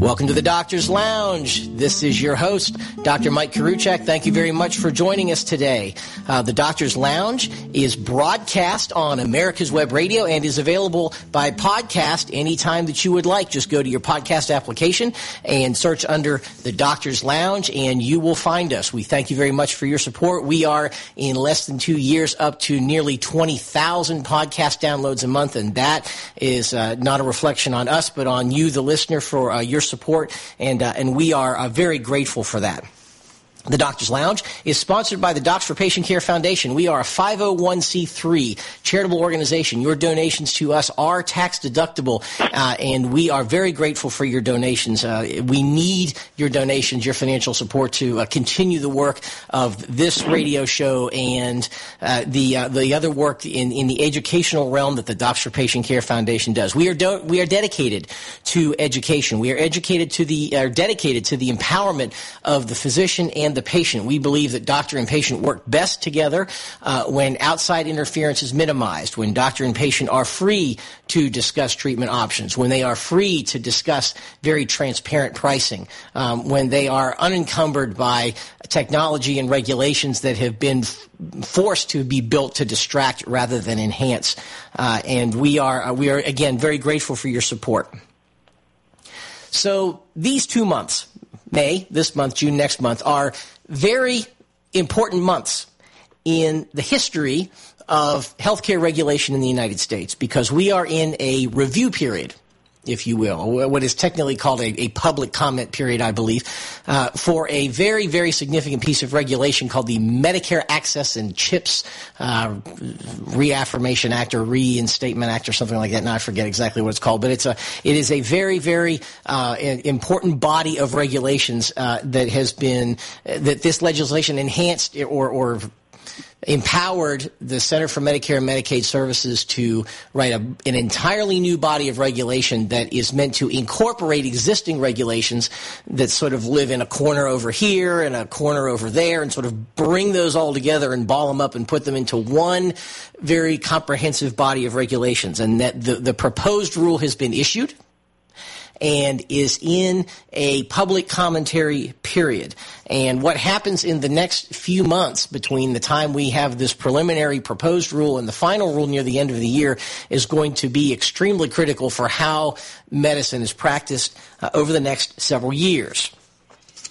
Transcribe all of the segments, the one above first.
Welcome to the Doctor's Lounge. This is your host, Dr. Mike Koriwchak. Thank you very much for joining us today. Uh, the Doctor's Lounge is broadcast on America's Web Radio and is available by podcast anytime that you would like. Just go to your podcast application and search under the Doctor's Lounge and you will find us. We thank you very much for your support. We are in less than two years up to nearly 20,000 podcast downloads a month and that is uh, not a reflection on us but on you, the listener, for uh, your support, and uh, and we are uh, very grateful for that. The Doctor's Lounge is sponsored by the Docs for Patient Care Foundation. We are a 501c3 charitable organization. Your donations to us are tax deductible, uh, and we are very grateful for your donations. Uh, we need your donations, your financial support to uh, continue the work of this radio show and uh, the uh, the other work in, in the educational realm that the Docs for Patient Care Foundation does. We are do- we are dedicated to education. We are educated to the are dedicated to the empowerment of the physician and the patient. We believe that doctor and patient work best together uh, when outside interference is minimized, when doctor and patient are free to discuss treatment options, when they are free to discuss very transparent pricing, um, when they are unencumbered by technology and regulations that have been f- forced to be built to distract rather than enhance. Uh, and we are, uh, we are again very grateful for your support. So these two months, May, this month, June, next month, are very important months in the history of healthcare regulation in the United States because we are in a review period if you will, what is technically called a, a public comment period, I believe, uh, for a very, very significant piece of regulation called the Medicare Access and CHIPS uh, Reaffirmation Act or Reinstatement Act or something like that. Now I forget exactly what it's called, but it's a it is a very, very uh, important body of regulations uh, that has been that this legislation enhanced or or empowered the Center for Medicare and Medicaid Services to write a, an entirely new body of regulation that is meant to incorporate existing regulations that sort of live in a corner over here and a corner over there and sort of bring those all together and ball them up and put them into one very comprehensive body of regulations. And that the, the proposed rule has been issued and is in a public commentary period. And what happens in the next few months between the time we have this preliminary proposed rule and the final rule near the end of the year is going to be extremely critical for how medicine is practiced uh, over the next several years.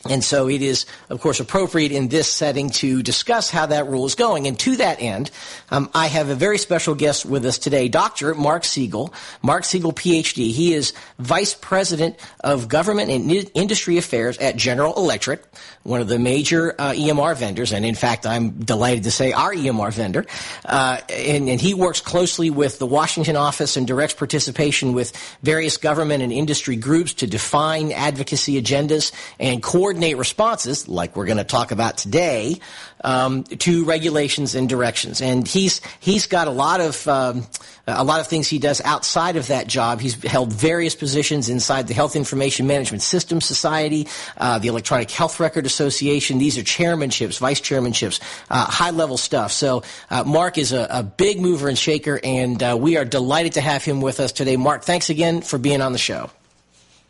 And so it is, of course, appropriate in this setting to discuss how that rule is going. And to that end, um, I have a very special guest with us today, Dr. Mark Segal. Mark Segal, PhD. He is Vice President of Government and Industry Affairs at General Electric, one of the major uh, EMR vendors. And in fact, I'm delighted to say our EMR vendor. Uh, and, and he works closely with the Washington office and directs participation with various government and industry groups to define advocacy agendas and coordinate coordinate responses, like we're going to talk about today, um, to regulations and directions. And he's he's got a lot of um, a lot of things he does outside of that job. He's held various positions inside the Health Information Management Systems Society, uh, the Electronic Health Record Association. These are chairmanships, vice chairmanships, uh, high level stuff. So uh, Mark is a, a, big mover and shaker, and uh, we are delighted to have him with us today. Mark, thanks again for being on the show.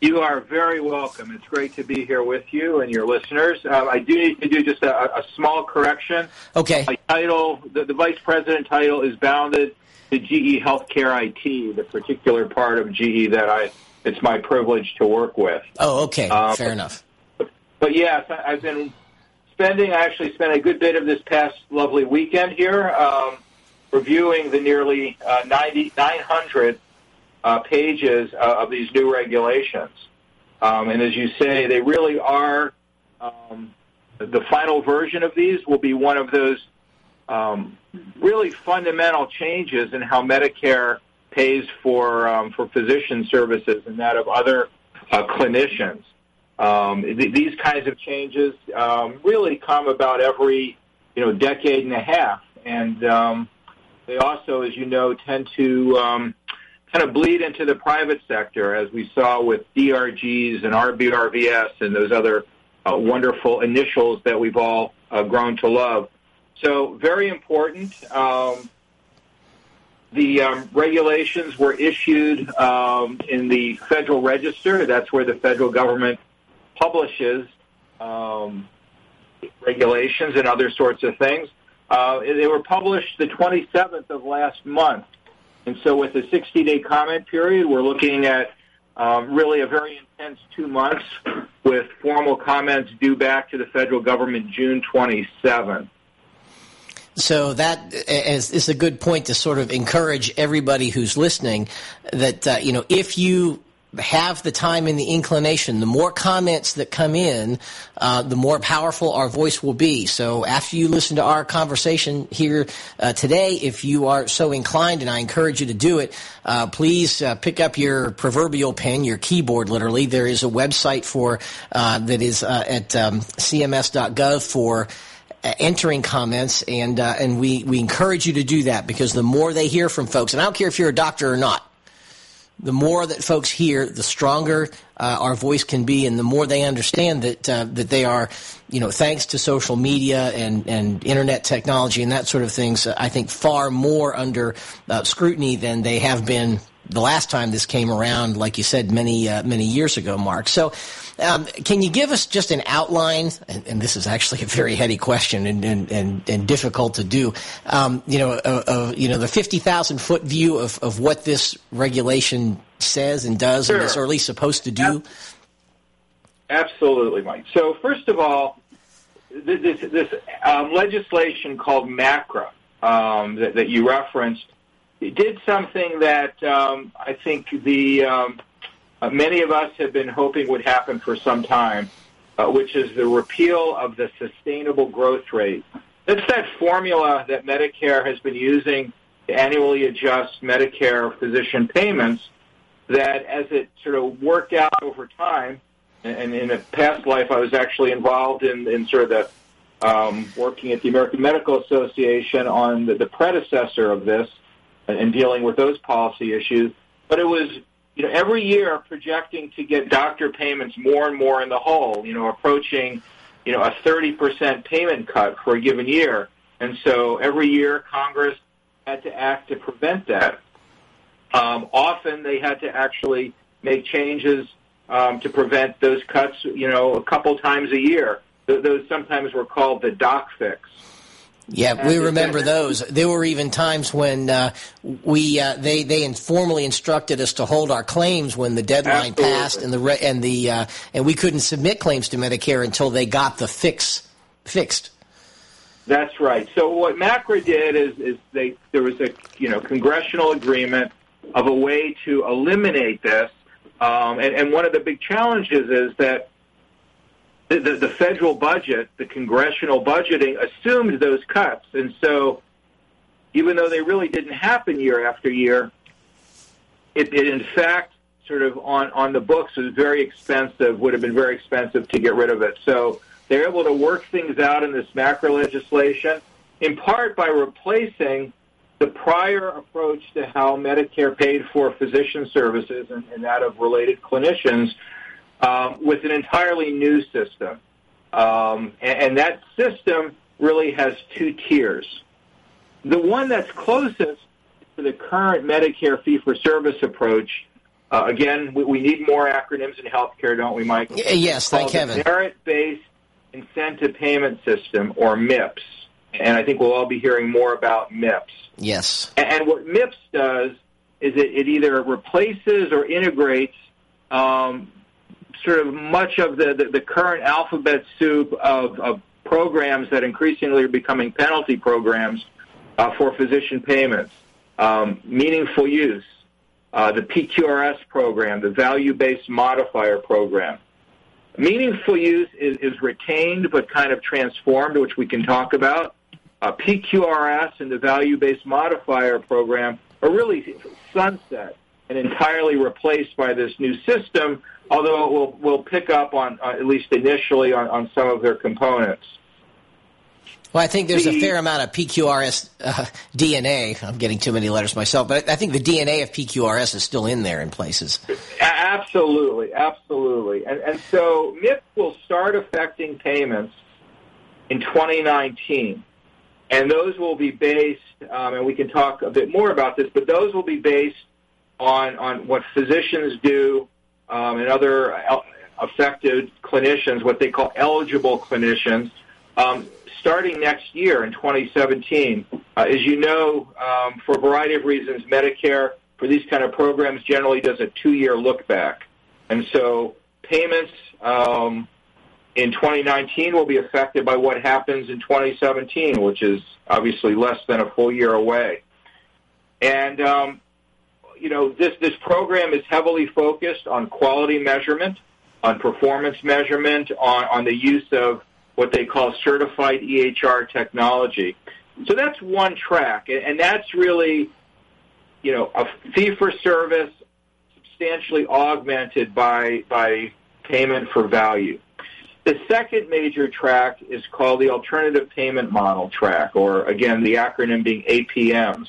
You are very welcome. It's great to be here with you and your listeners. Uh, I do need to do just a, a small correction. Okay. My title, the, the, vice president title, is bounded to GE Healthcare IT, the particular part of GE that I it's my privilege to work with. Oh, okay. Um, Fair enough. But, but yes, I've been spending. I actually spent a good bit of this past lovely weekend here um, reviewing the nearly uh, 90, 900 uh, pages uh, of these new regulations. Um, and as you say, they really are um, the final version of these will be one of those um, really fundamental changes in how Medicare pays for um, for physician services and that of other uh, clinicians. Um, th- these kinds of changes um, really come about every you know decade and a half, and they also, as you know, tend to kind of bleed into the private sector, as we saw with DRGs and RBRVS and those other uh, wonderful initials that we've all uh, grown to love. So very important. Um, the um, regulations were issued um, in the Federal Register. That's where the federal government publishes um, regulations and other sorts of things. Uh, they were published the 27th of last month. And so with a 60-day comment period, we're looking at um, really a very intense two months with formal comments due back to the federal government June 27th. So that is, is, a good point to sort of encourage everybody who's listening that uh, you know if you have the time and the inclination, the more comments that come in, uh, the more powerful our voice will be. So after you listen to our conversation here uh, today, if you are so inclined, and I encourage you to do it, uh, please uh, pick up your proverbial pen, your keyboard, literally. There is a website for uh, that is uh, at um, cms.gov for entering comments, and and we we encourage you to do that because the more they hear from folks, and I don't care if you're a doctor or not the more that folks hear, the stronger uh, our voice can be, and the more they understand that uh, that they are, you know, thanks to social media and and internet technology and that sort of things. I think far more under uh, scrutiny than they have been the last time this came around, like you said, many uh, many years ago, Mark. So. Um, can you give us just an outline? And, and, this is actually a very heady question and, and, and, and difficult to do. Um, you know, uh, uh, you know, the fifty thousand foot view of, of what this regulation says and does, sure. and is or at least supposed to do. Absolutely, Mike. So first of all, this this um, legislation called MACRA um, that, that, you referenced did something that um, I think the um, uh, many of us have been hoping would happen for some time, uh, which is the repeal of the sustainable growth rate. It's that formula that Medicare has been using to annually adjust Medicare physician payments that as it sort of worked out over time, and in a past life I was actually involved in, in sort of the um, working at the American Medical Association on the, the predecessor of this and dealing with those policy issues. But it was you know, every year projecting to get doctor payments more and more in the hole, you know, approaching, you know, a 30% payment cut for a given year. And so every year Congress had to act to prevent that. Um, often they had to actually make changes um, to prevent those cuts, you know, a couple times a year. Th- those sometimes were called the doc fix. Yeah, we remember those. There were even times when uh, we uh, they they informally instructed us to hold our claims when the deadline Absolutely. passed, and the re- and the uh, and we couldn't submit claims to Medicare until they got the fix fixed. That's right. So what MACRA did is is they there was a you know congressional agreement of a way to eliminate this, um, and, and one of the big challenges is that the, the, the federal budget, the congressional budgeting assumed those cuts. And so even though they really didn't happen year after year, it, it in fact sort of on, on the books was very expensive, would have been very expensive to get rid of it. So they're able to work things out in this MACRA legislation, in part by replacing the prior approach to how Medicare paid for physician services and, and that of related clinicians um, with an entirely new system. Um, and, and, that system really has two tiers. The one that's closest to the current Medicare fee-for-service approach, uh, again, we, we, need more acronyms in healthcare, don't we, Mike? Yes, thank Kevin. Merit-based incentive payment system, or MIPS. And I think we'll all be hearing more about MIPS. Yes. And, and what MIPS does is it, it either replaces or integrates um, sort of much of the, the, the current alphabet soup of, of, programs that increasingly are becoming penalty programs uh, for physician payments. Um, meaningful use, uh, the PQRS program, the value-based modifier program. Meaningful use is, is, retained but kind of transformed, which we can talk about. Uh, PQRS and the value-based modifier program are really sunset and entirely replaced by this new system although it will, pick up on, uh, at least initially, on, on some of their components. Well, I think there's a fair amount of PQRS uh, DNA. I'm getting too many letters myself, but I think the DNA of PQRS is still in there in places. Absolutely, absolutely. And, and so MIPS will start affecting payments in 2019. and those will be based, um, and we can talk a bit more about this, but those will be based on, on what physicians do um, and other affected clinicians, what they call eligible clinicians, um, starting next year in 2017. Uh, as you know, um, for a variety of reasons, Medicare for these kind of programs generally does a two-year look back. And so payments um, in 2019 will be affected by what happens in 2017, which is obviously less than a full year away. And um, you know, this this program is heavily focused on quality measurement, on performance measurement, on, on the use of what they call certified EHR technology. So that's one track, and that's really, you know, a fee for service substantially augmented by by payment for value. The second major track is called the Alternative Payment Model track, or again, the acronym being APMs.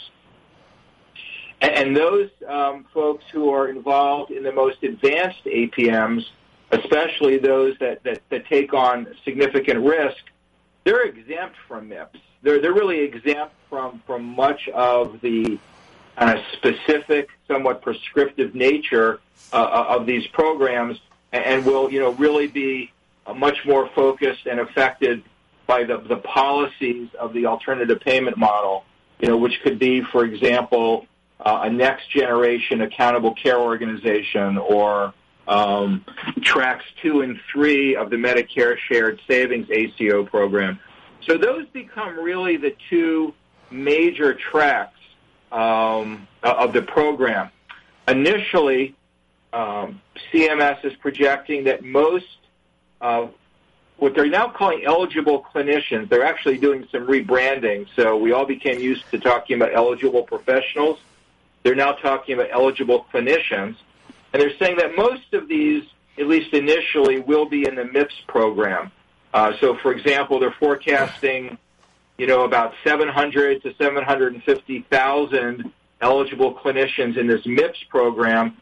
And those um, folks who are involved in the most advanced APMs, especially those that, that, that take on significant risk, they're exempt from MIPS. They're, they're really exempt from, from much of the uh, specific, somewhat prescriptive nature uh, of these programs and will, you know, really be much more focused and affected by the, the policies of the alternative payment model, you know, which could be, for example, uh, a next generation accountable care organization or um, tracks two and three of the Medicare Shared Savings ACO program. So those become really the two major tracks um, of the program. Initially, um, CMS is projecting that most uh, what they're now calling eligible clinicians, they're actually doing some rebranding. So we all became used to talking about eligible professionals. They're now talking about eligible clinicians. And they're saying that most of these, at least initially, will be in the MIPS program. Uh, so, for example, they're forecasting, you know, about 700 to 750,000 eligible clinicians in this MIPS program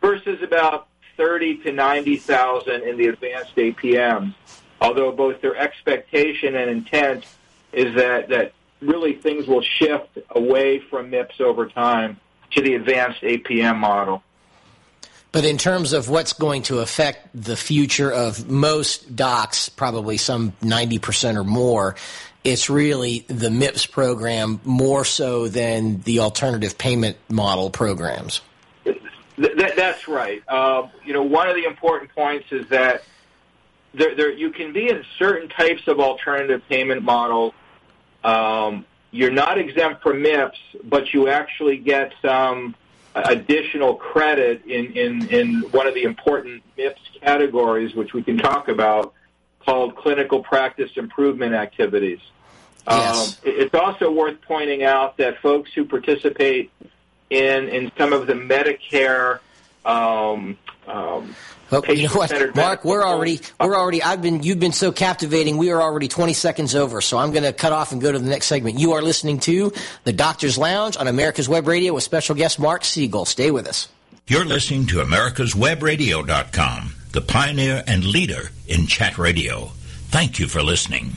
versus about 30 to 90,000 in the advanced APMs. Although both their expectation and intent is that, that really things will shift away from MIPS over time to the advanced APM model. But in terms of what's going to affect the future of most docs, probably some 90% or more, it's really the MIPS program more so than the alternative payment model programs. Th- that's right. Uh, you know, one of the important points is that there, there, you can be in certain types of alternative payment model. Um, you're not exempt from MIPS, but you actually get some additional credit in, in, in one of the important MIPS categories, which we can talk about, called clinical practice improvement activities. Yes. Um, it's also worth pointing out that folks who participate in in some of the Medicare. Um, um, you know what, Mark? We're already we're already. I've been you've been so captivating. We are already 20 seconds over, so I'm going to cut off and go to the next segment. You are listening to the Doctor's Lounge on America's Web Radio with special guest Mark Segal. Stay with us. You're listening to America's America'sWebRadio.com, the pioneer and leader in chat radio. Thank you for listening.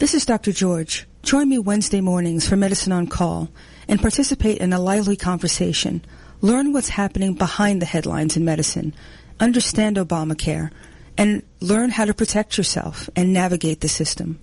This is Dr. George. Join me Wednesday mornings for Medicine on Call and participate in a lively conversation. Learn what's happening behind the headlines in medicine. Understand Obamacare and learn how to protect yourself and navigate the system.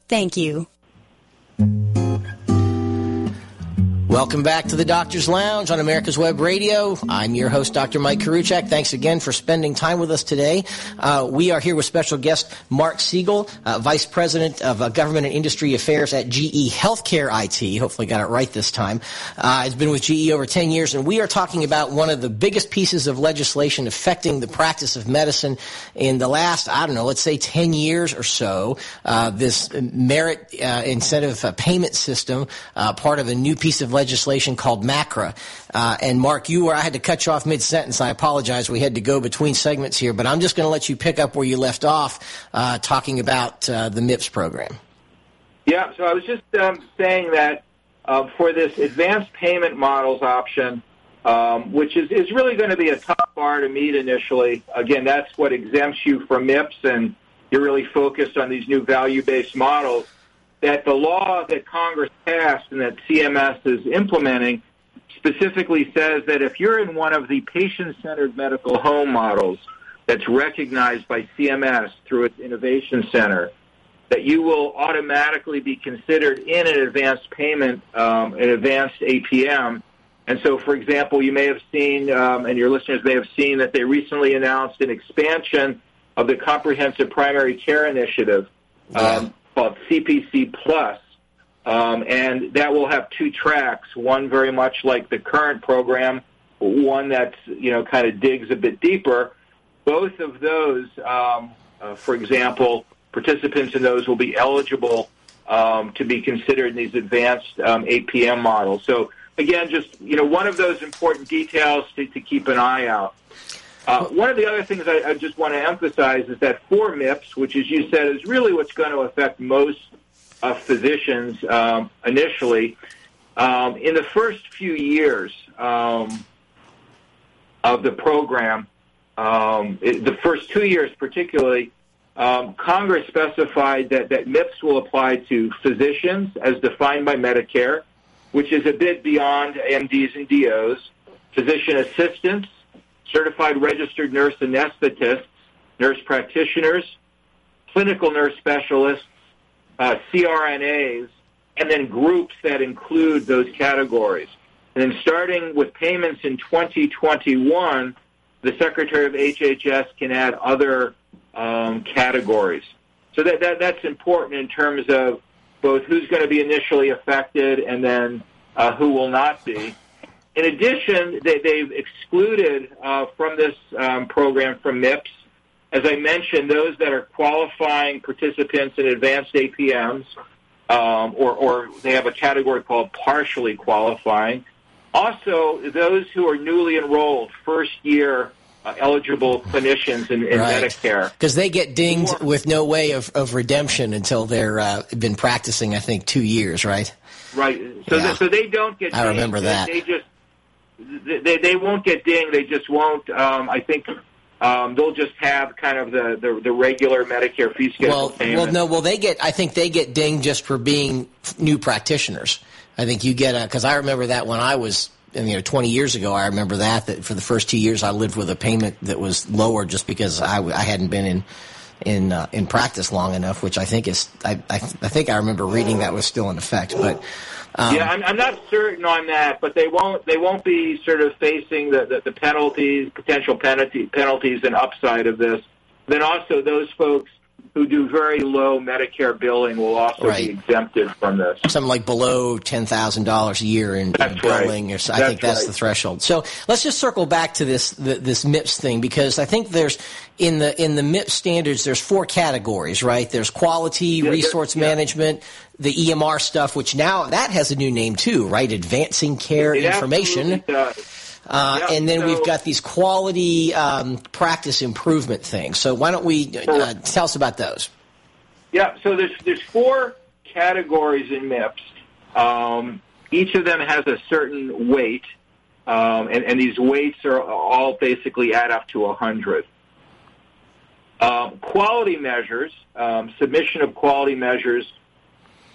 Thank you. Welcome back to the Doctor's Lounge on America's Web Radio. I'm your host, Dr. Mike Koriwchak. Thanks again for spending time with us today. Uh, we are here with special guest Mark Segal, uh, Vice President of uh, Government and Industry Affairs at GE Healthcare IT. Hopefully got it right this time. Uh, he's been with GE over 10 years, and we are talking about one of the biggest pieces of legislation affecting the practice of medicine in the last, I don't know, let's say 10 years or so. Uh, this merit uh, incentive payment system, part of a new piece of legislation legislation called MACRA. Uh, and Mark, you were, I had to cut you off mid sentence. I apologize. We had to go between segments here, but I'm just going to let you pick up where you left off, uh, talking about uh, the MIPS program. Yeah, so I was just um, saying that uh, for this advanced payment models option, um, which is, is really going to be a tough bar to meet initially. Again, that's what exempts you from MIPS, and you're really focused on these new value based models that the law that Congress passed and that CMS is implementing specifically says that if you're in one of the patient-centered medical home models that's recognized by CMS through its innovation center, that you will automatically be considered in an advanced payment, um, an advanced APM. And so, for example, you may have seen, um, and your listeners may have seen, that they recently announced an expansion of the Comprehensive Primary Care Initiative. Um, called CPC Plus, um, and that will have two tracks. One very much like the current program, one that's you know kind of digs a bit deeper. Both of those, um, uh, for example, participants in those will be eligible um, to be considered in these advanced um, APM models. So again, just you know, one of those important details to, to keep an eye out. Uh, one of the other things I, I just want to emphasize is that for MIPS, which, as you said, is really what's going to affect most uh, physicians um, initially, um, in the first few years um, of the program, um, it, the first two years particularly, um, Congress specified that, that MIPS will apply to physicians as defined by Medicare, which is a bit beyond MDs and DOs, physician assistants, certified registered nurse anesthetists, nurse practitioners, clinical nurse specialists, uh, CRNAs, and then groups that include those categories. And then starting with payments in 2021, the Secretary of HHS can add other um, categories. So that, that, that's important in terms of both who's going to be initially affected and then uh, who will not be. In addition, they, have excluded uh, from this um, program from MIPS, as I mentioned, those that are qualifying participants in advanced APMs, um, or, or they have a category called partially qualifying. Also, those who are newly enrolled, first year uh, eligible clinicians in, in right. Medicare. Because they get dinged with no way of, of redemption until they're uh, been practicing, I think, two years, right? Right. So, yeah. so they don't get. I remember that. They, they just they they won't get dinged. They just won't. Um, I think um, they'll just have kind of the, the, the regular Medicare fee schedule well, payment. Well, no, well they get. I think they get dinged just for being new practitioners. I think you get a because I remember that when I was you know 20 years ago. I remember that that for the first two years I lived with a payment that was lower just because I, I hadn't been in in uh, in practice long enough, which I think is I, I I think I remember reading that was still in effect, but. Um, yeah, I'm, I'm not certain on that, but they won't they won't be sort of facing the, the, the penalties, potential penalty, penalties, and upside of this. Then also those folks who do very low Medicare billing will also right. be exempted from this. Something like below ten thousand dollars a year in, in billing, right. or so, I think that's right. the threshold. So let's just circle back to this the, this MIPS thing because I think there's in the in the MIPS standards there's four categories, right? There's quality, yeah, resource yeah. management, the EMR stuff, which now that has a new name too, right? Advancing care it information. Uh, yeah, and then so, we've got these quality um, practice improvement things. So why don't we uh, tell us about those? Yeah, so there's there's four categories in MIPS. Um, each of them has a certain weight, um, and, and, these weights are all basically add up to 100. Um, quality measures, um, submission of quality measures,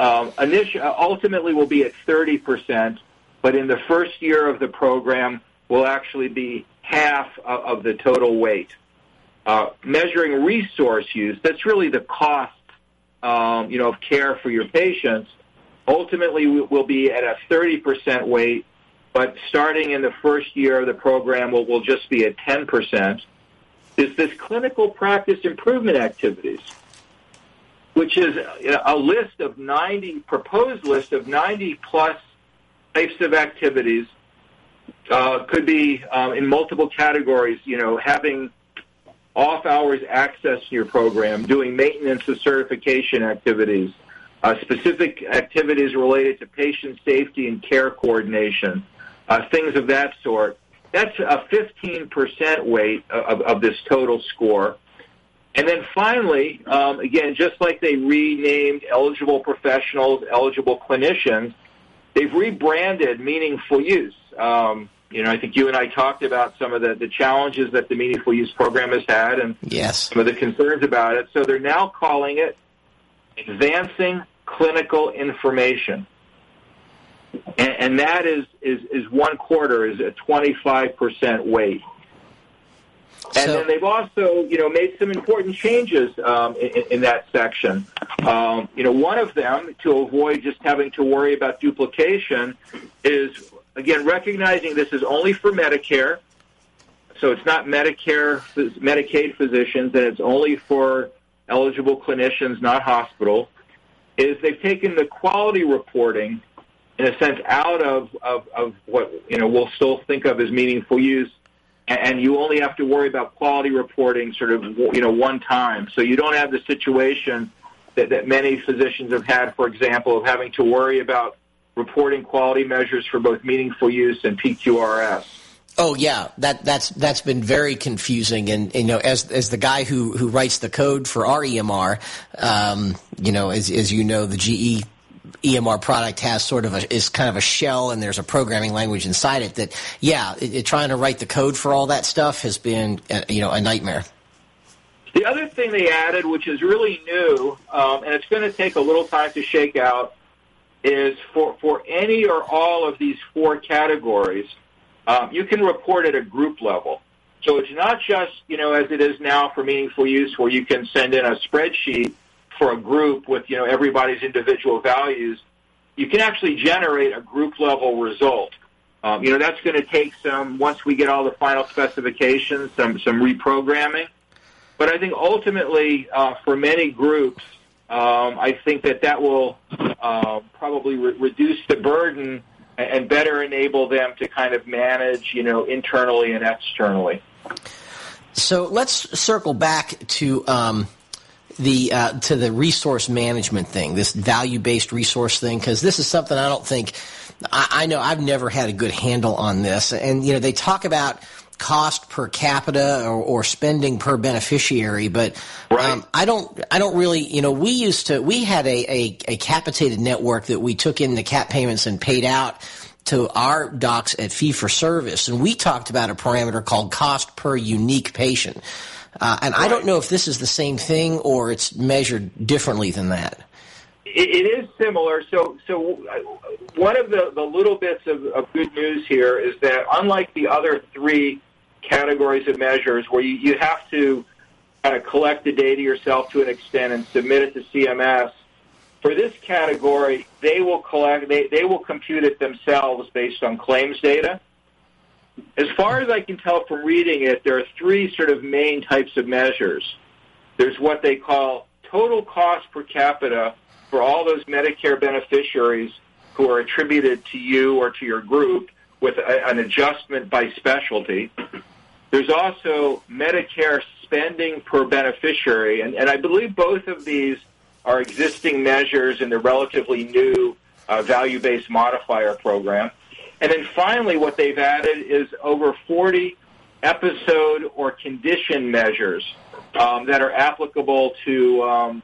um, initially, ultimately will be at 30%, but in the first year of the program will actually be half of, the total weight. Uh, measuring resource use, that's really the cost um, you know, of care for your patients. ultimately will be at a 30% weight, but starting in the first year of the program will, will just be at 10%, is this clinical practice improvement activities, which is a list of 90, proposed list of 90 plus types of activities. Uh, could be um, in multiple categories, you know, having off hours access to your program, doing maintenance of certification activities, uh, specific activities related to patient safety and care coordination, uh, things of that sort. That's a 15% weight of, of this total score. And then finally, um, again, just like they renamed eligible professionals, eligible clinicians, they've rebranded meaningful use. Um, you know, I think you and I talked about some of the, the challenges that the meaningful use program has had and yes. some of the concerns about it. So they're now calling it advancing clinical information. And, and that is, is, is one quarter, is a 25% weight. And so, then they've also, you know, made some important changes um, in, in, that section. Um, you know, one of them, to avoid just having to worry about duplication, is again recognizing this is only for Medicare, so it's not Medicare, Medicaid physicians, and it's only for eligible clinicians, not hospital. Is they've taken the quality reporting, in a sense, out of, of, of what you know we'll still think of as meaningful use and you only have to worry about quality reporting sort of you know one time. So you don't have the situation that, that many physicians have had, for example, of having to worry about reporting quality measures for both meaningful use and PQRS. Oh yeah, that that's that's been very confusing, and, and, you know, as as the guy who who writes the code for our EMR, um, you know, as as you know, the GE EMR product has sort of a is kind of a shell and there's a programming language inside it that yeah it, it, trying to write the code for all that stuff has been uh, you know a nightmare. The other thing they added which is really new um, and it's going to take a little time to shake out is for for any or all of these four categories um, you can report at a group level. So it's not just you know as it is now for meaningful use where you can send in a spreadsheet for a group with you know everybody's individual values, you can actually generate a group level result. Um, you know that's going to take some once we get all the final specifications, some some reprogramming. But I think ultimately, uh, for many groups, um, I think that that will uh, probably re- reduce the burden and better enable them to kind of manage, you know, internally and externally. So let's circle back to um, the uh, to the resource management thing, this value based resource thing, because this is something I don't think I, I, know I've never had a good handle on this. And you know, they talk about cost per capita or, or spending per beneficiary, but right. um, I don't I don't really you know we used to we had a, a, a capitated network that we took in the cap payments and paid out to our docs at fee for service, and we talked about a parameter called cost per unique patient. Uh, and right. I don't know if this is the same thing or it's measured differently than that. it, it is similar. So, so uh, one of the, the little bits of, of good news here is that unlike the other three categories of measures where you, you have to kind of collect the data yourself to an extent and submit it to CMS, for this category, they will collect, they, they will compute it themselves based on claims data as far as I can tell from reading it, there are three sort of main types of measures. There's what they call total cost per capita for all those Medicare beneficiaries who are attributed to you or to your group with a, an adjustment by specialty. There's also Medicare spending per beneficiary, and, and I believe both of these are existing measures in the relatively new uh, value-based modifier program. And then finally, what they've added is over 40 episode or condition measures um, that are applicable to, um,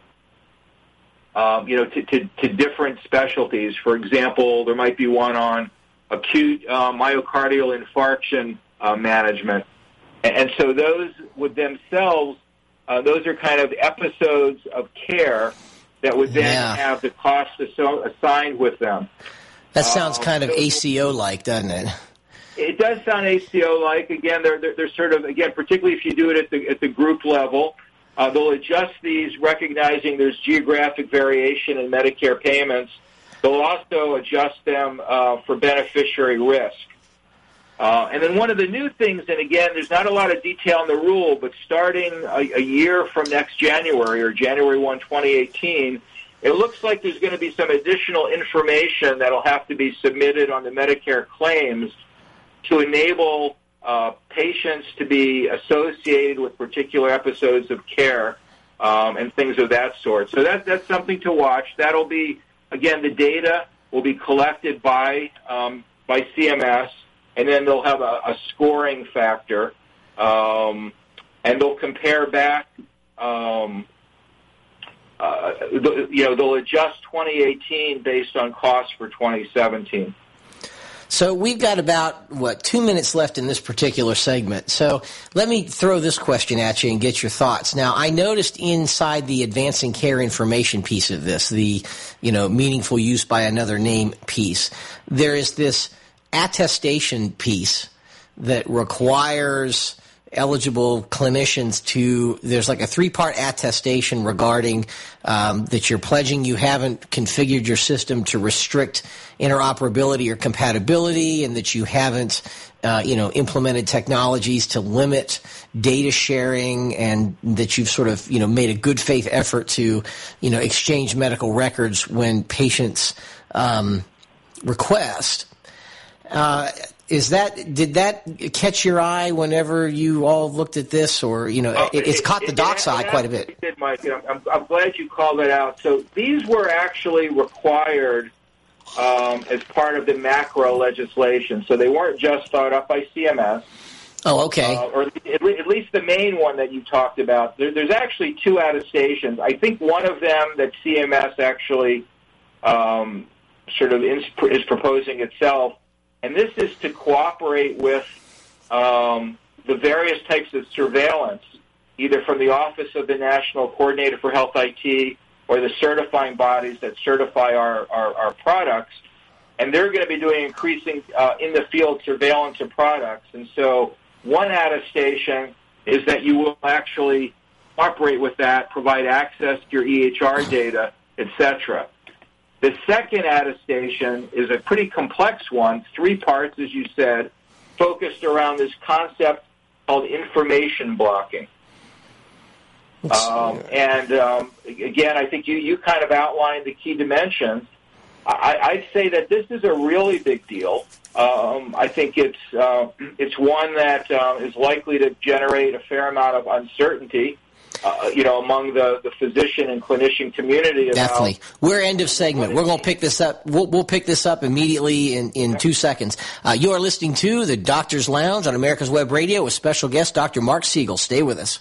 um, you know, to, to, to, different specialties. For example, there might be one on acute uh, myocardial infarction uh, management. And, and, so those would themselves, uh, those are kind of episodes of care that would then yeah. have the cost assigned with them. That sounds um, kind of ACO like, doesn't it? It does sound ACO like. Again, they're, they're, they're sort of again, particularly if you do it at the at the group level, uh, they'll adjust these, recognizing there's geographic variation in Medicare payments. They'll also adjust them uh, for beneficiary risk. Uh, and then one of the new things, and again, there's not a lot of detail in the rule, but starting a, a year from next January or January 1, 2018, it looks like there's going to be some additional information that'll have to be submitted on the Medicare claims to enable uh, patients to be associated with particular episodes of care um, and things of that sort. So that, that's something to watch. That'll be, again, the data will be collected by um, by CMS and then they'll have a, a scoring factor, um, and they'll compare back. Uh, you know, they'll adjust 2018 based on costs for 2017. So we've got about what two minutes left in this particular segment. So let me throw this question at you and get your thoughts. Now, I noticed inside the advancing care information piece of this, the you know meaningful use by another name piece, there is this attestation piece that requires eligible clinicians to there's like a three part attestation regarding um, that you're pledging. You haven't configured your system to restrict interoperability or compatibility and that you haven't uh, you know implemented technologies to limit data sharing and that you've sort of you know made a good faith effort to you know exchange medical records when patients um, request. Uh, is that did that catch your eye whenever you all looked at this, or you know, it, it's caught the doc's eye quite a bit? Did, Mike. I'm, I'm, glad you called that out. So these were actually required um, as part of the MACRA legislation. So they weren't just thought up by CMS. Oh, okay. Uh, or at least the main one that you talked about. There, there's actually two attestations. I think one of them that CMS actually um, sort of is, is proposing itself and this is to cooperate with um, the various types of surveillance, either from the Office of the National Coordinator for Health IT or the certifying bodies that certify our, our, our products. And they're going to be doing increasing uh, in the field surveillance of products. And so one attestation is that you will actually operate with that, provide access to your EHR data, etc. The second attestation is a pretty complex one, three parts, as you said, focused around this concept called information blocking. Um, and um, again, I think you, you kind of outlined the key dimensions. I, I'd say that this is a really big deal. Um, I think it's uh, it's one that uh, is likely to generate a fair amount of uncertainty uh, you know, among the, the physician and clinician community. Definitely. We're end of segment. We're going to pick this up. We'll, we'll pick this up immediately in, in two seconds. Uh, you are listening to the Doctor's Lounge on America's Web Radio with special guest Dr. Mark Segal. Stay with us.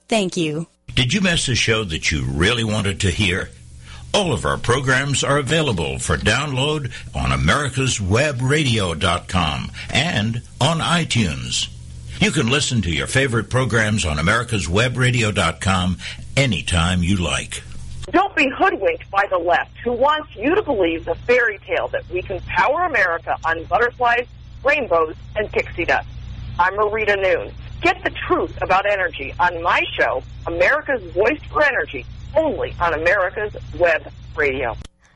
Thank you. Did you miss a show that you really wanted to hear? All of our programs are available for download on americaswebradio.com and on iTunes. You can listen to your favorite programs on americaswebradio.com anytime you like. Don't be hoodwinked by the left who wants you to believe the fairy tale that we can power America on butterflies, rainbows, and pixie dust. I'm Marita Noon. Get the truth about energy on my show, America's Voice for Energy, only on America's Web Radio.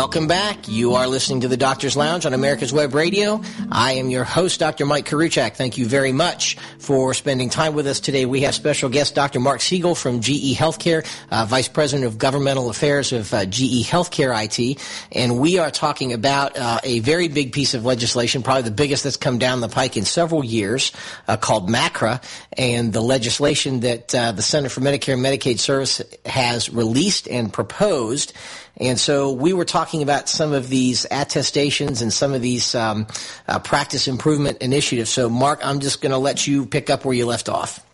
Welcome back. You are listening to the Doctor's Lounge on America's Web Radio. I am your host, Dr. Mike Koriwchak. Thank you very much for spending time with us today. We have special guest Dr. Mark Segal from GE Healthcare, uh, Vice President of Governmental Affairs of uh, GE Healthcare IT, and we are talking about uh, a very big piece of legislation, probably the biggest that's come down the pike in several years, uh, called MACRA, and the legislation that uh, the Center for Medicare and Medicaid Service has released and proposed. And so we were talking about some of these attestations and some of these um, uh, practice improvement initiatives. So, Mark, I'm just going to let you pick up where you left off.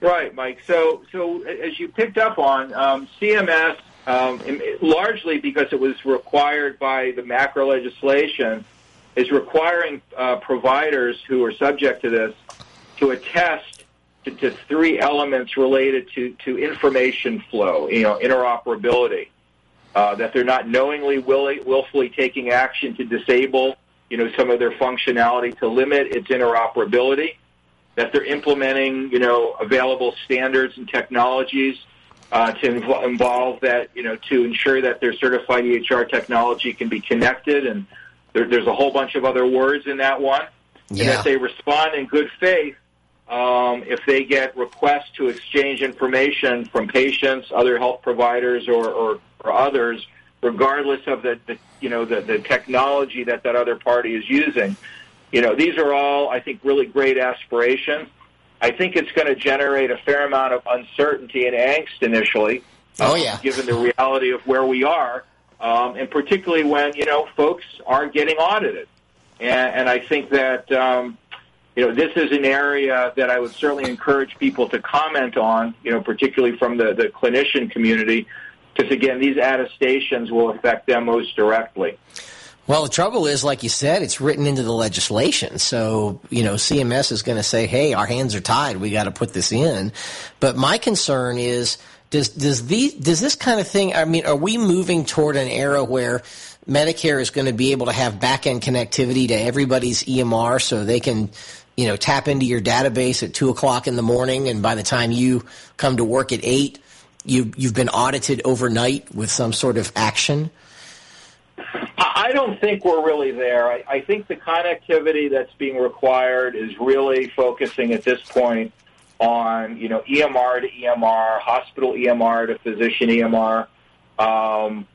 Right, Mike. So, so as you picked up on, um, CMS, um, largely because it was required by the MACRA legislation, is requiring uh, providers who are subject to this to attest to, to three elements related to, to information flow, you know, interoperability uh, that they're not knowingly, will- willfully taking action to disable, you know, some of their functionality to limit its interoperability, that they're implementing, you know, available standards and technologies uh, to inv- involve that, you know, to ensure that their certified EHR technology can be connected, and there, there's a whole bunch of other words in that one, Yeah. and that they respond in good faith um, if they get requests to exchange information from patients, other health providers, or, or, or others, regardless of the, the you know the, the technology that that other party is using. You know, these are all I think really great aspirations. I think it's going to generate a fair amount of uncertainty and angst initially. Oh, um, yeah. given the reality of where we are, um, and particularly when you know folks are getting audited, and, and I think that. Um, you know, this is an area that I would certainly encourage people to comment on, you know, particularly from the, the clinician community, because again, these attestations will affect them most directly. Well, the trouble is, like you said, it's written into the legislation. So, you know, CMS is going to say, hey, our hands are tied. We got to put this in. But my concern is, does, does, the, does this kind of thing, I mean, are we moving toward an era where Medicare is going to be able to have back end connectivity to everybody's EMR so they can, you know, tap into your database at two o'clock in the morning, and by the time you come to work at eight, you you've been audited overnight with some sort of action. I don't think we're really there. I, I think the connectivity that's being required is really focusing at this point on you know EMR to EMR, hospital EMR to physician EMR. Um,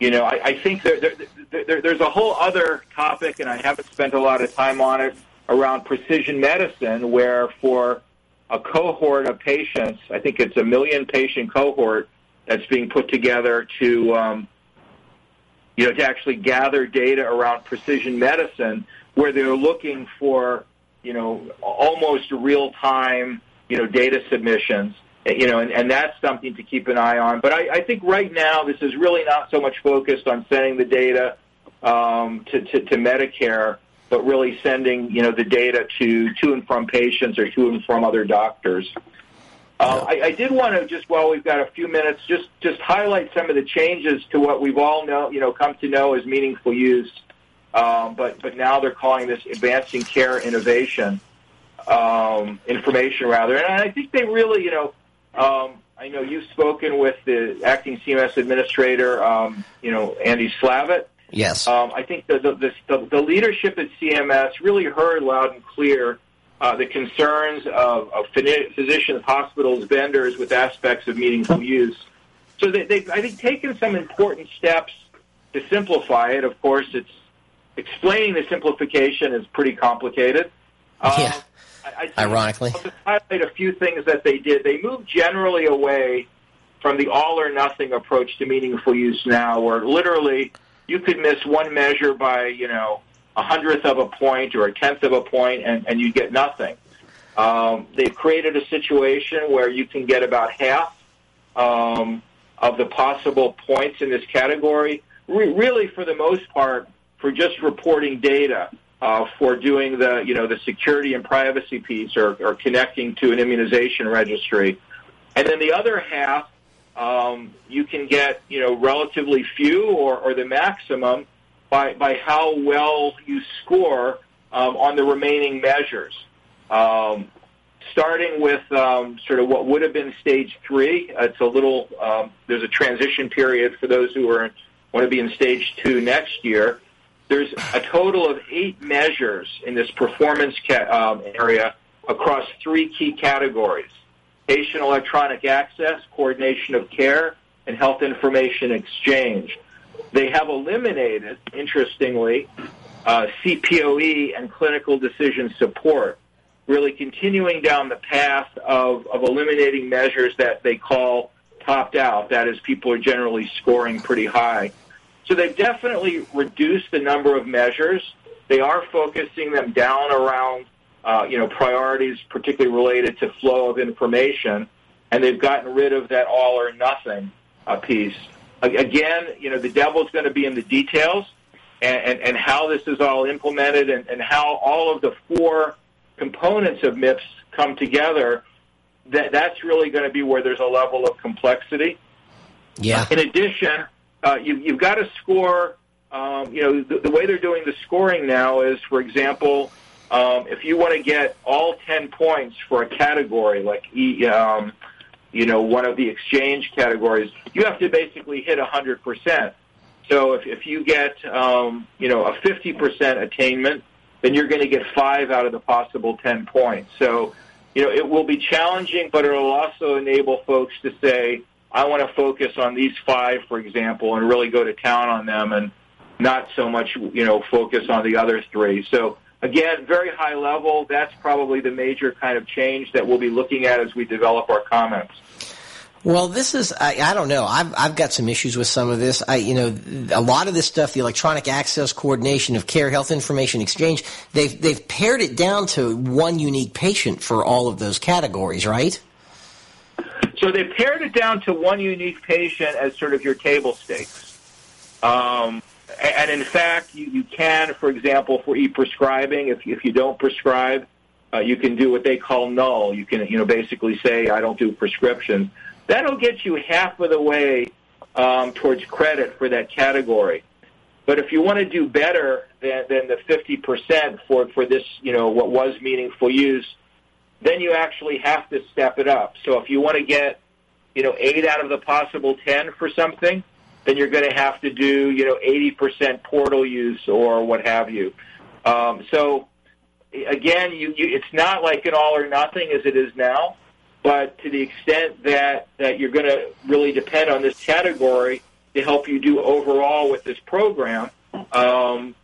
you know, I, I think there, there, there, there's a whole other topic, and I haven't spent a lot of time on it around precision medicine, where for a cohort of patients, I think it's a million patient cohort that's being put together to, um, you know, to actually gather data around precision medicine, where they're looking for, you know, almost real time, you know, data submissions. You know, and, and that's something to keep an eye on. But I, I think right now this is really not so much focused on sending the data um, to, to, to Medicare, but really sending you know the data to to and from patients or to and from other doctors. Uh, I, I did want to just while we've got a few minutes, just just highlight some of the changes to what we've all know you know come to know as meaningful use, um, but but now they're calling this advancing care innovation um, information rather, and I think they really you know. Um, I know you've spoken with the acting CMS administrator, um, you know, Andy Slavitt. Yes. Um, I think the, the, the, the leadership at CMS really heard loud and clear uh, the concerns of, of physicians, hospitals, vendors with aspects of meaningful use. So they, they've, I think, taken some important steps to simplify it. Of course, it's explaining the simplification is pretty complicated. Um, Yeah. I, I Ironically. I'll just highlight a few things that they did. They moved generally away from the all or nothing approach to meaningful use now, where literally you could miss one measure by, you know, a hundredth of a point or a tenth of a point and, and you get nothing. Um, they've created a situation where you can get about half um, of the possible points in this category, re- really for the most part, for just reporting data, uh, for doing the, you know, the security and privacy piece or, or connecting to an immunization registry. And then the other half, um, you can get, you know, relatively few or, or the maximum by, by how well you score um, on the remaining measures. Um, starting with um, sort of what would have been stage three, it's a little, um, there's a transition period for those who are want to be in stage two next year. There's a total of eight measures in this performance ca- um, area across three key categories patient electronic access, coordination of care, and health information exchange. They have eliminated, interestingly, uh, CPOE and clinical decision support, really continuing down the path of, of eliminating measures that they call topped out. That is, people are generally scoring pretty high. So they've definitely reduced the number of measures. They are focusing them down around uh, you know, priorities particularly related to flow of information, and they've gotten rid of that all or nothing uh, piece. Again, you know, the devil's going to be in the details and, and, and how this is all implemented and, and how all of the four components of MIPS come together. That, that's really going to be where there's a level of complexity. Yeah. In addition, uh, you, you've got to score. Um, you know, the, the way they're doing the scoring now is, for example, um, if you want to get all 10 points for a category, like, um, you know, one of the exchange categories, you have to basically hit 100%. So if, if you get, um, you know, a 50% attainment, then you're going to get five out of the possible 10 points. So, you know, it will be challenging, but it will also enable folks to say, I want to focus on these five, for example, and really go to town on them and not so much, you know, focus on the other three. So, Again, very high level. That's probably the major kind of change that we'll be looking at as we develop our comments. Well, this is, I, I, don't know. I've, I've got some issues with some of this. I, you know, a lot of this stuff, the electronic access coordination of care, health information exchange, they've, they've pared it down to one unique patient for all of those categories, right? So they pared it down to one unique patient as sort of your table stakes. Um, and in fact, you, you can, for example, for e-prescribing, if, if you don't prescribe, uh, you can do what they call null. You can, you know, basically say, I don't do prescriptions. That'll get you half of the way um, towards credit for that category. But if you want to do better than, than the 50% for, for this, you know, what was meaningful use, then you actually have to step it up. So if you want to get, you know, 8 out of the possible 10 for something, then you're going to have to do, you know, 80% portal use or what have you. Um, so again, you, you, it's not like an all or nothing as it is now, but to the extent that, that you're going to really depend on this category to help you do overall with this program, um,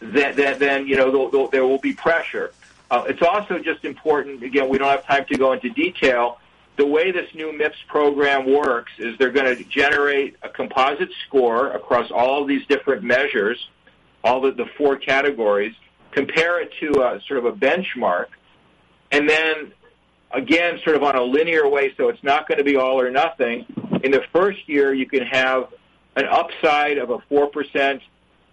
that, that, then, you know, there'll, there'll, there will be pressure. Uh, it's also just important, again, we don't have time to go into detail, the way this new MIPS program works is they're going to generate a composite score across all these different measures, all the, the four categories, compare it to a, sort of a benchmark, and then again, sort of on a linear way, so it's not going to be all or nothing. In the first year, you can have an upside of a 4%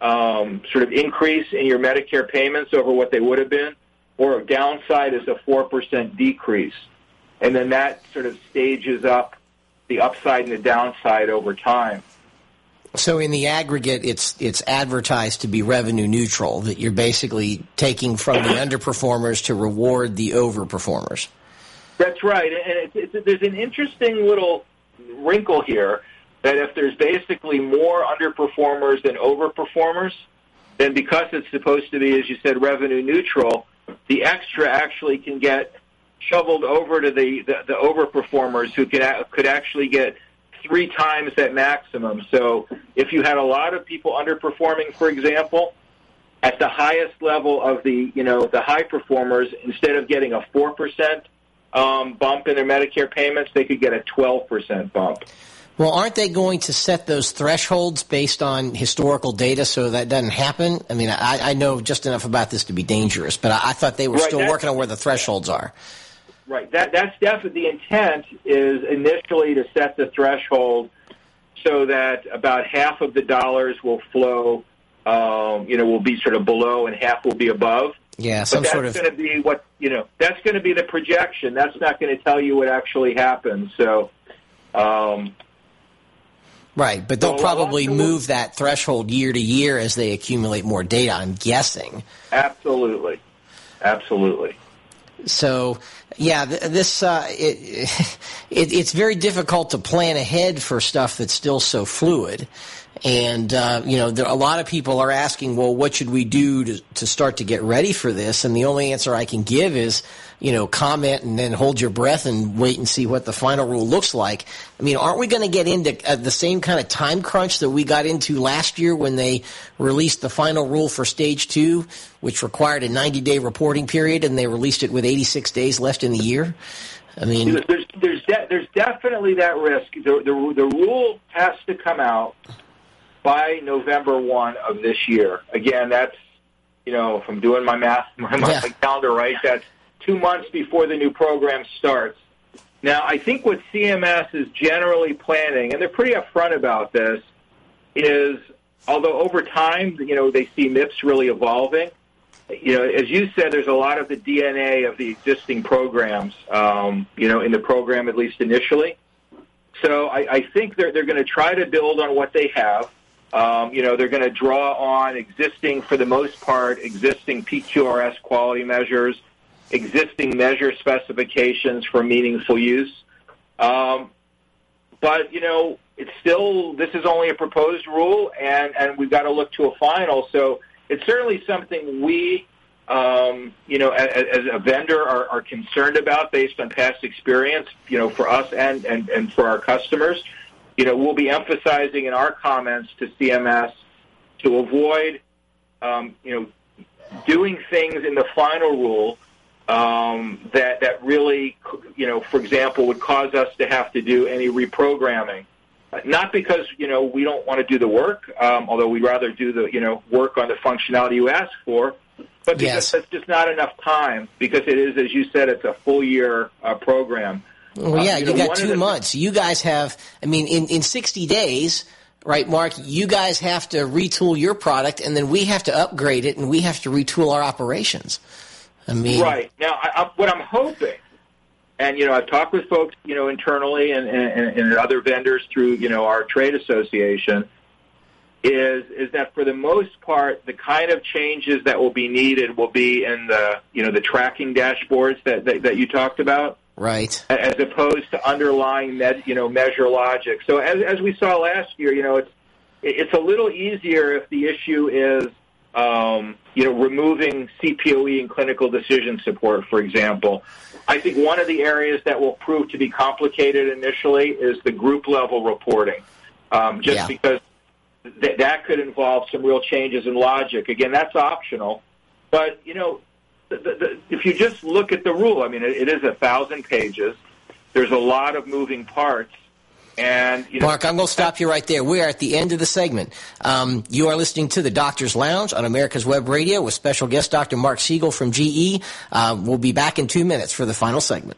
um, sort of increase in your Medicare payments over what they would have been, or a downside is a 4% decrease and then that sort of stages up the upside and the downside over time. So in the aggregate, it's it's advertised to be revenue neutral. That you're basically taking from the underperformers to reward the overperformers. That's right, and it's, it's, there's an interesting little wrinkle here that if there's basically more underperformers than overperformers, then because it's supposed to be, as you said, revenue neutral, the extra actually can get shoveled over to the, the, the overperformers who could, could actually get three times that maximum. So if you had a lot of people underperforming, for example, at the highest level of the, you know, the high performers, instead of getting a 4% um, bump in their Medicare payments, they could get a 12% bump. Well, aren't they going to set those thresholds based on historical data so that doesn't happen? I mean, I, I know just enough about this to be dangerous, but I, I thought they were right, still working on where the thresholds are. Right. That that's definitely the intent is initially to set the threshold so that about half of the dollars will flow. Um, you know, will be sort of below, and half will be above. Yeah, some but that's sort of. going to be what you know. That's going to be the projection. That's not going to tell you what actually happens. So. Um, Right, but they'll probably move that threshold year to year as they accumulate more data. I'm guessing. Absolutely, absolutely. So, yeah, this uh, it, it, it's very difficult to plan ahead for stuff that's still so fluid. And, uh, you know, there, a lot of people are asking, well, what should we do to, to start to get ready for this? And the only answer I can give is, you know, comment and then hold your breath and wait and see what the final rule looks like. I mean, aren't we going to get into uh, the same kind of time crunch that we got into last year when they released the final rule for stage two, which required a 90 day reporting period and they released it with 86 days left in the year? I mean, there's there's, de- there's definitely that risk. The, the the rule has to come out by November 1 of this year. Again, that's, you know, if I'm doing my math, my, my Yeah. calendar right, that's two months before the new program starts. Now, I think what CMS is generally planning, and they're pretty upfront about this, is although over time, you know, they see MIPS really evolving. You know, as you said, there's a lot of the DNA of the existing programs, um, you know, in the program at least initially. So I, I think they're they're going to try to build on what they have. Um, you know, they're going to draw on existing, for the most part, existing PQRS quality measures, existing measure specifications for meaningful use. Um, but you know, it's still this is only a proposed rule, and and we've got to look to a final. So it's certainly something we, um, you know, as, as a vendor are, are concerned about based on past experience. You know, for us and and and for our customers, you know, we'll be emphasizing in our comments to CMS to avoid, um, you know, doing things in the final rule um, that that really, you know, for example, would cause us to have to do any reprogramming. Not because you know we don't want to do the work, um, although we'd rather do the you know work on the functionality you ask for, but because Yes. that's just not enough time. Because it is, as you said, it's a full year uh, program. Well, Uh, yeah, you you, know, got two months. You guys have, I mean, in, in 60 days, right, Mark, you guys have to retool your product and then we have to upgrade it and we have to retool our operations. I mean, Right now, I, I, what I'm hoping, and you know, I've talked with folks, you know, internally and, and, and other vendors through, you know, our trade association, is is that for the most part, the kind of changes that will be needed will be in the, you know, the tracking dashboards that that, that you talked about, right. as opposed to underlying, med, you know, measure logic. So as as we saw last year, you know, it's it's a little easier if the issue is um, you know, removing CPOE and clinical decision support, for example. I think one of the areas that will prove to be complicated initially is the group level reporting, um, just Yeah. because th- that could involve some real changes in logic. Again, that's optional, but you know, the, if you just look at the rule, I mean, it, it is a thousand pages. There's a lot of moving parts, and you know, Mark, I'm going to stop you right there. We are at the end of the segment. Um, you are listening to the Doctor's Lounge on America's Web Radio with special guest Dr. Mark Segal from GE. Uh, we'll be back in two minutes for the final segment.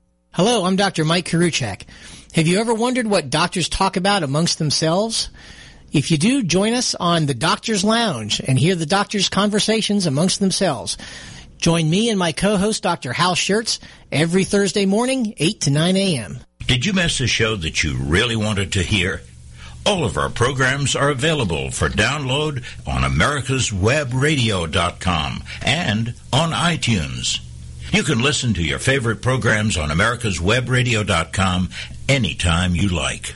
Hello, I'm Dr. Mike Koriwchak. Have you ever wondered what doctors talk about amongst themselves? If you do, join us on the Doctor's Lounge and hear the doctors' conversations amongst themselves. Join me and my co-host, Dr. Hal Scherz, every Thursday morning, 8 to 9 a.m. Did you miss a show that you really wanted to hear? All of our programs are available for download on americaswebradio.com and on iTunes. You can listen to your favorite programs on americaswebradio.com anytime you like.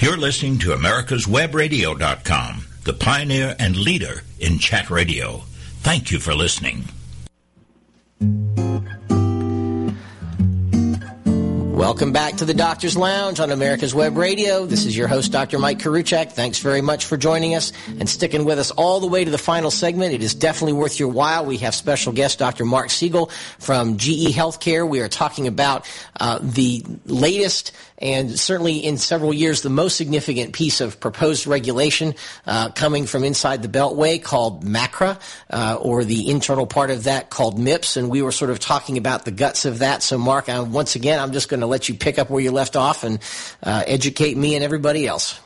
You're listening to America'sWebRadio.com, the pioneer and leader in chat radio. Thank you for listening. Welcome back to the Doctor's Lounge on America's Web Radio. This is your host, Dr. Mike Koriwchak. Thanks very much for joining us and sticking with us all the way to the final segment. It is definitely worth your while. We have special guest Dr. Mark Segal from GE Healthcare. We are talking about uh, the latest – and certainly in several years the most significant piece of proposed regulation uh, coming from inside the Beltway called MACRA, uh, or the internal part of that called MIPS. And we were sort of talking about the guts of that. So, Mark, I, once again, I'm just going to let you pick up where you left off and uh, educate me and everybody else.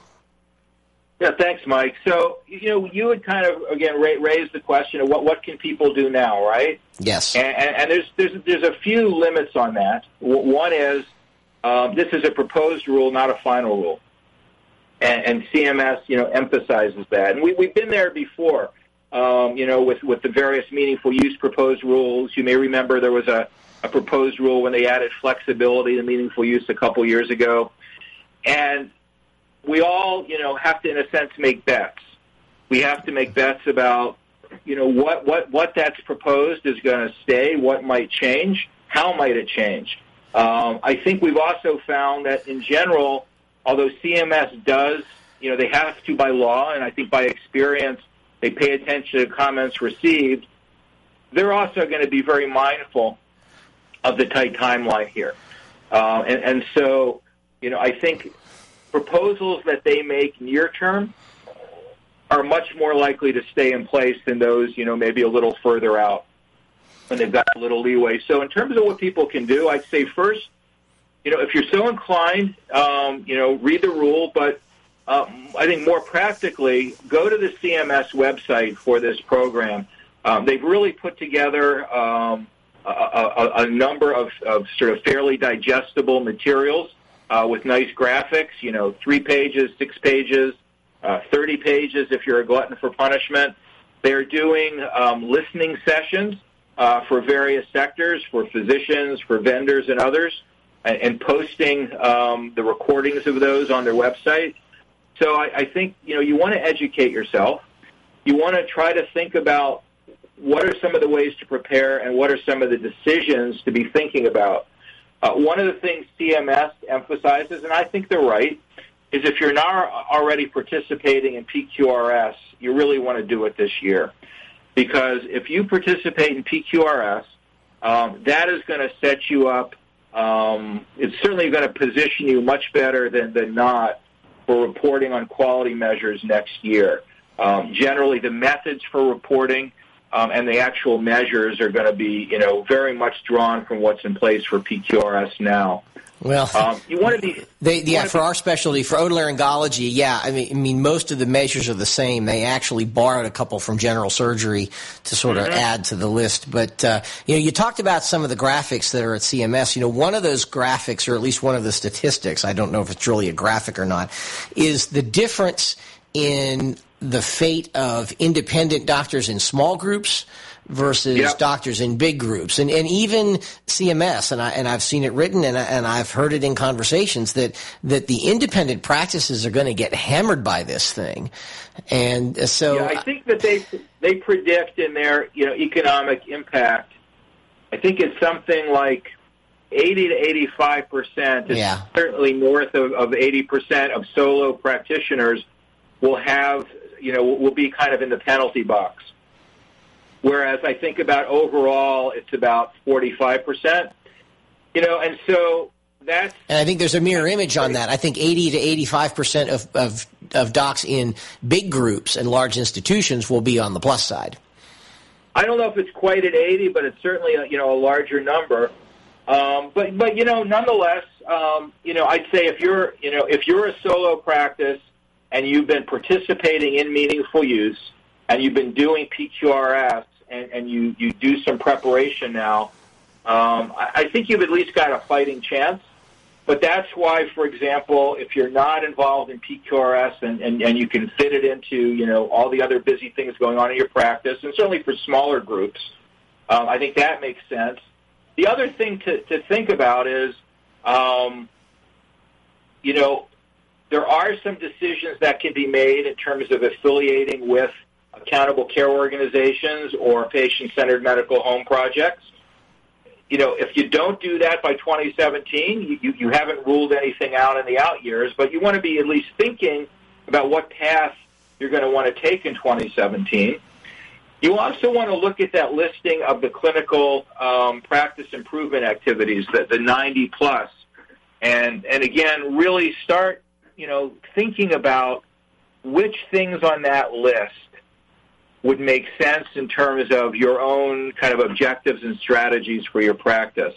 Yeah, thanks, Mike. So, you know, you would kind of again raise the question of what what can people do now, right? Yes. And, and, and there's there's there's a few limits on that. One is um, this is a proposed rule, not a final rule. And, and CMS, you know, emphasizes that. And we, we've been there before, um, you know, with, with the various meaningful use proposed rules. You may remember there was a, a proposed rule when they added flexibility to meaningful use a couple years ago. And we all, you know, have to, in a sense, make bets. We have to make bets about, you know, what, what, what that's proposed is going to stay, what might change, how might it change. Um, I think we've also found that in general, although CMS does, you know, they have to by law, and I think by experience, they pay attention to comments received, they're also going to be very mindful of the tight timeline here. Uh, and, and so, you know, I think proposals that they make near term are much more likely to stay in place than those, you know, maybe a little further out when they've got a little leeway. So in terms of what people can do, I'd say first, you know, if you're so inclined, um, you know, read the rule, but uh, I think more practically, go to the CMS website for this program. Um, they've really put together um, a, a, a, number of, of, sort of fairly digestible materials uh, with nice graphics. You know, three pages, six pages, uh, thirty pages if you're a glutton for punishment. They're doing um, listening sessions for various sectors, for physicians, for vendors, and others, and, and posting um, the recordings of those on their website. So I, I think you know you want to educate yourself. You want to try to think about what are some of the ways to prepare and what are some of the decisions to be thinking about. Uh, one of the things CMS emphasizes, and I think they're right, is if you're not already participating in PQRS, you really want to do it this year because if you participate in PQRS, um, that is going to set you up. Um, it's certainly going to position you much better than, than not for reporting on quality measures next year. Um, generally, the methods for reporting um, and the actual measures are going to be, you know, very much drawn from what's in place for PQRS now. Well, um, you want to be. They, yeah, for be, our specialty, for otolaryngology, yeah. I mean, I mean, most of the measures are the same. They actually borrowed a couple from general surgery to sort of mm-hmm. add to the list. But uh, you know, you talked about some of the graphics that are at CMS. You know, one of those graphics, or at least one of the statistics, I don't know if it's really a graphic or not, is the difference in the fate of independent doctors in small groups versus yep. doctors in big groups, and and even CMS, and I and I've seen it written, and I, and I've heard it in conversations that that the independent practices are going to get hammered by this thing, and uh, so yeah, I think that they they predict in their you know economic impact. I think it's something like 80 to 85 percent. Yeah. certainly north of, of 80 percent of solo practitioners will have you know will be kind of in the penalty box. Whereas I think about overall, it's about 45%. You know, and so that's. And I think there's a mirror image on that. I think 80 to 85% of, of, of docs in big groups and large institutions will be on the plus side. I don't know if it's quite at 80, but it's certainly a, you know a larger number. Um, but but you know, nonetheless, um, you know, I'd say if you're you know if you're a solo practice and you've been participating in meaningful use and you've been doing PQRS, and, and you, you do some preparation now, um, I, I think you've at least got a fighting chance. But that's why, for example, if you're not involved in PQRS and, and, and you can fit it into, you know, all the other busy things going on in your practice, and certainly for smaller groups, um, I think that makes sense. The other thing to, to think about is, um, you know, there are some decisions that can be made in terms of affiliating with accountable care organizations or patient-centered medical home projects. you know, if you don't do that by 2017, you, you haven't ruled anything out in the out years, but you want to be at least thinking about what path you're going to want to take in 2017. You also want to look at that listing of the clinical um, practice improvement activities, the, the 90 plus, and and again, really start you know thinking about which things on that list would make sense in terms of your own kind of objectives and strategies for your practice.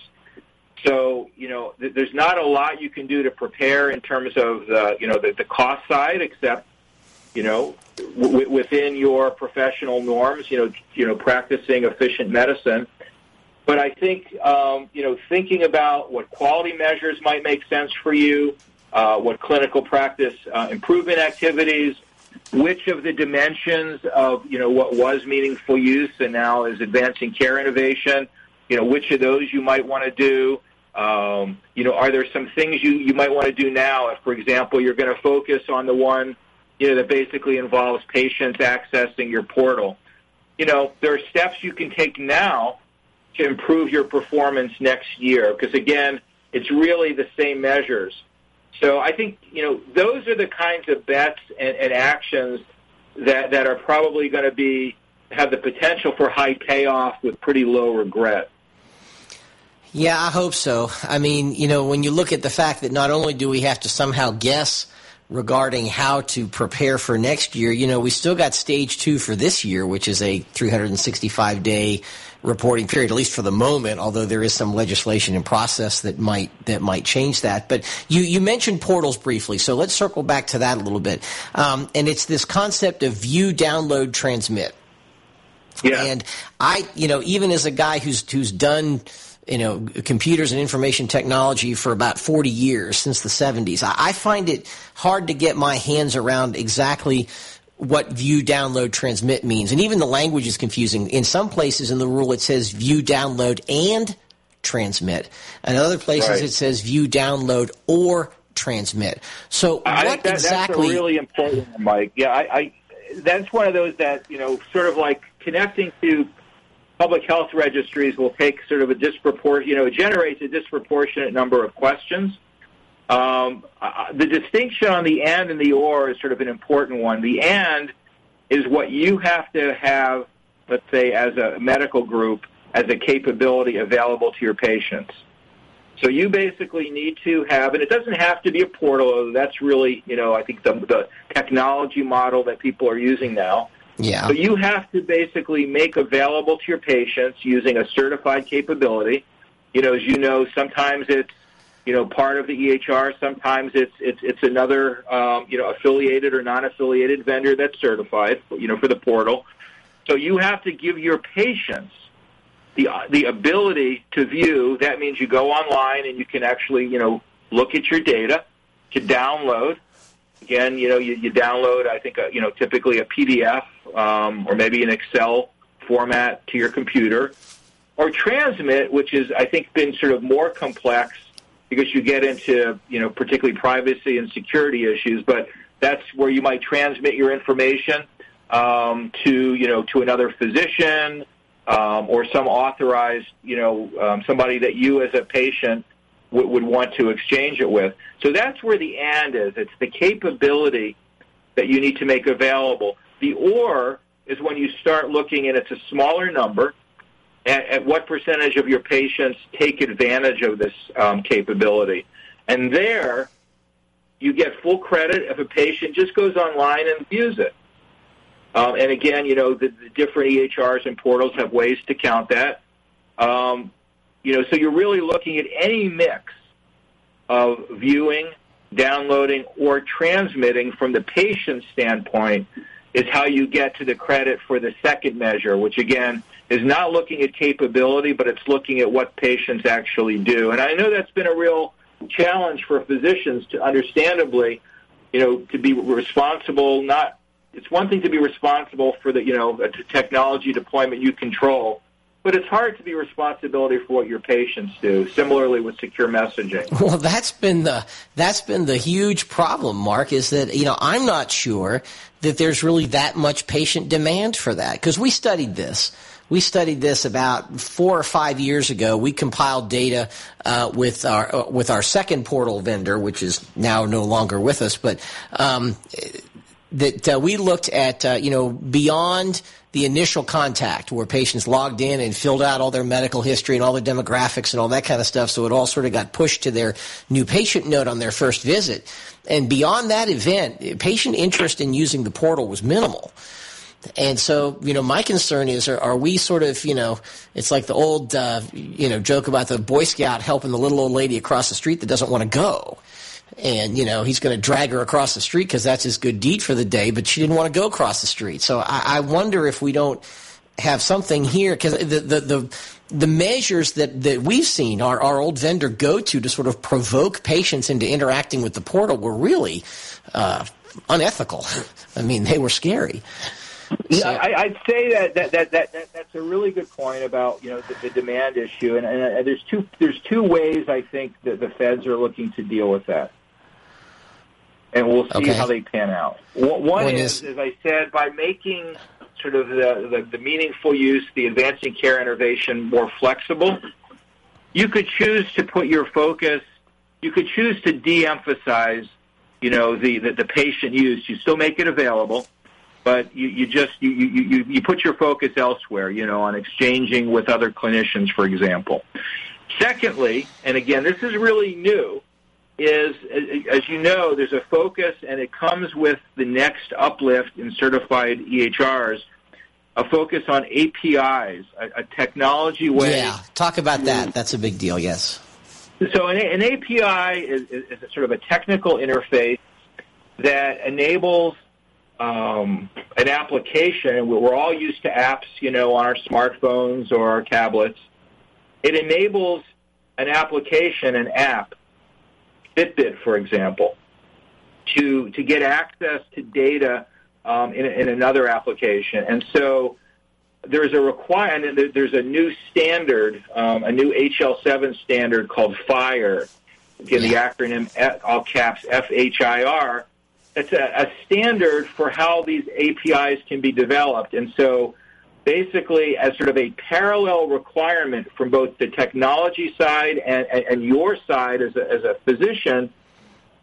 So, you know, th- there's not a lot you can do to prepare in terms of the, you know, the, the cost side, except, you know, w- within your professional norms, you know, you know, practicing efficient medicine. But I think, um, you know, thinking about what quality measures might make sense for you, what clinical practice uh, improvement activities, which of the dimensions of you know what was meaningful use and now is advancing care innovation, you know which of those you might want to do. Um, you know, are there some things you you might want to do now? If, for example, you're going to focus on the one you know that basically involves patients accessing your portal. You know, there are steps you can take now to improve your performance next year because again, it's really the same measures. So I think you know those are the kinds of bets and, and actions that that are probably going to be have the potential for high payoff with pretty low regret. Yeah, I hope so. I mean, you know, when you look at the fact that not only do we have to somehow guess regarding how to prepare for next year, you know, we still got stage two for this year, which is a 365 day reporting period, at least for the moment, although there is some legislation in process that might that might change that. But you, you mentioned portals briefly, so let's circle back to that a little bit. Um, and it's this concept of view, download, transmit. Yeah. And I, you know, even as a guy who's who's done you know, computers and information technology for about 40 years since the 70s. I, I find it hard to get my hands around exactly what view, download, transmit means. And even the language is confusing. In some places in the rule, it says view, download, and transmit. In other places, Right. it says view, download, or transmit. So I what that, exactly? that's a really important one, Mike. Yeah, I, I that's one of those that you know, sort of like connecting to public health registries will take sort of a disproportionate, you know, it generates a disproportionate number of questions. Um, uh, the distinction on the and and the or is sort of an important one. The and is what you have to have, let's say, as a medical group, as a capability available to your patients. So you basically need to have, and it doesn't have to be a portal. That's really, you know, I think the, the technology model that people are using now. yeah. So you have to basically make available to your patients using a certified capability. You know, as you know, sometimes it's you know part of the EHR, sometimes it's it's it's another um, you know affiliated or non-affiliated vendor that's certified. You know, for the portal. So you have to give your patients the the ability to view. That means you go online and you can actually you know look at your data, to download. Again, you know, you, you download, I think, a, you know, typically a PDF um, or maybe an Excel format to your computer, or transmit, which is, I think, been sort of more complex because you get into, you know, particularly privacy and security issues. But that's where you might transmit your information um, to, you know, to another physician um, or some authorized, you know, um, somebody that you as a patient would, would want to exchange it with. So that's where the and is. It's the capability that you need to make available. The or is when you start looking and it's a smaller number at, at what percentage of your patients take advantage of this um, capability. And there, you get full credit if a patient just goes online and views it. Um, and again, you know, the, the different EHRs and portals have ways to count that. Um, you know, so you're really looking at any mix of viewing, downloading, or transmitting from the patient standpoint is how you get to the credit for the second measure, which again is not looking at capability, but it's looking at what patients actually do. And I know that's been a real challenge for physicians to understandably, you know, to be responsible. Not it's one thing to be responsible for the you know a technology deployment you control, but it's hard to be responsibility for what your patients do. Similarly with secure messaging. Well, that's been the that's been the huge problem, Mark. Is that you know I'm not sure that there's really that much patient demand for that because we studied this we studied this about four or five years ago. We compiled data uh, with our uh, with our second portal vendor, which is now no longer with us, but um, that uh, we looked at uh, you know beyond the initial contact where patients logged in and filled out all their medical history and all their demographics and all that kind of stuff. So it all sort of got pushed to their new patient note on their first visit. And beyond that event, patient interest in using the portal was minimal. And so, you know, my concern is, are, are we sort of, you know, it's like the old, uh, you know, joke about the Boy Scout helping the little old lady across the street that doesn't want to go and you know he's going to drag her across the street because that's his good deed for the day. But she didn't want to go across the street, so I, I wonder if we don't have something here because the, the the the measures that, that we've seen our, our old vendor go to to sort of provoke patients into interacting with the portal were really uh, unethical. I mean, they were scary. Yeah, I, I'd say that, that, that, that, that that's a really good point about you know the, the demand issue, and, and, and there's two there's two ways I think that the feds are looking to deal with that, and we'll see Okay. how they pan out. One is, is- as I said, by making sort of the, the, the meaningful use, the advancing care innovation more flexible, you could choose to put your focus. You could choose to de-emphasize, you know, the, the, the patient use. You still make it available but you, you just you, you, you, put your focus elsewhere, you know, on exchanging with other clinicians, for example. Secondly, and again, this is really new, is as you know, there's a focus, and it comes with the next uplift in certified EHRs, a focus on APIs, a, a technology way. Yeah, talk about that. That's a big deal. Yes. So an, an API is, is, is a sort of a technical interface that enables um, an application. We're all used to apps, you know, on our smartphones or our tablets. It enables an application, an app, Fitbit, for example, to to get access to data um, in, in another application. And so there's a requirement. There's a new standard, um, a new HL7 standard called FHIR. Again, the acronym all caps FHIR. It's a, a standard for how these APIs can be developed, and so basically, as sort of a parallel requirement from both the technology side and, and, and your side as a, as a physician,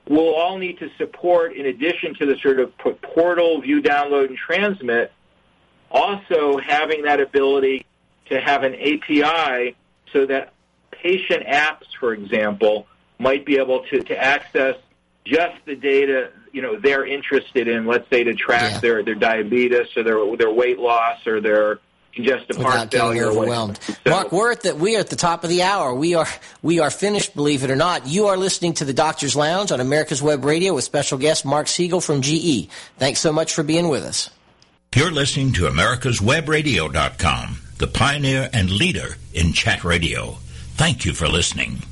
we'll all need to support, in addition to the sort of portal, view, download, and transmit, also having that ability to have an API so that patient apps, for example, might be able to, to access just the data you know they're interested in. Let's say to track Yeah. their their diabetes or their their weight loss or their congestive Without heart failure. or whatever. overwhelmed. So- Mark, we're at the we are at the top of the hour. We are we are finished, believe it or not. You are listening to the Doctor's Lounge on America's Web Radio with special guest Mark Segal from GE. Thanks so much for being with us. You're listening to America's America'sWebRadio.com, the pioneer and leader in chat radio. Thank you for listening.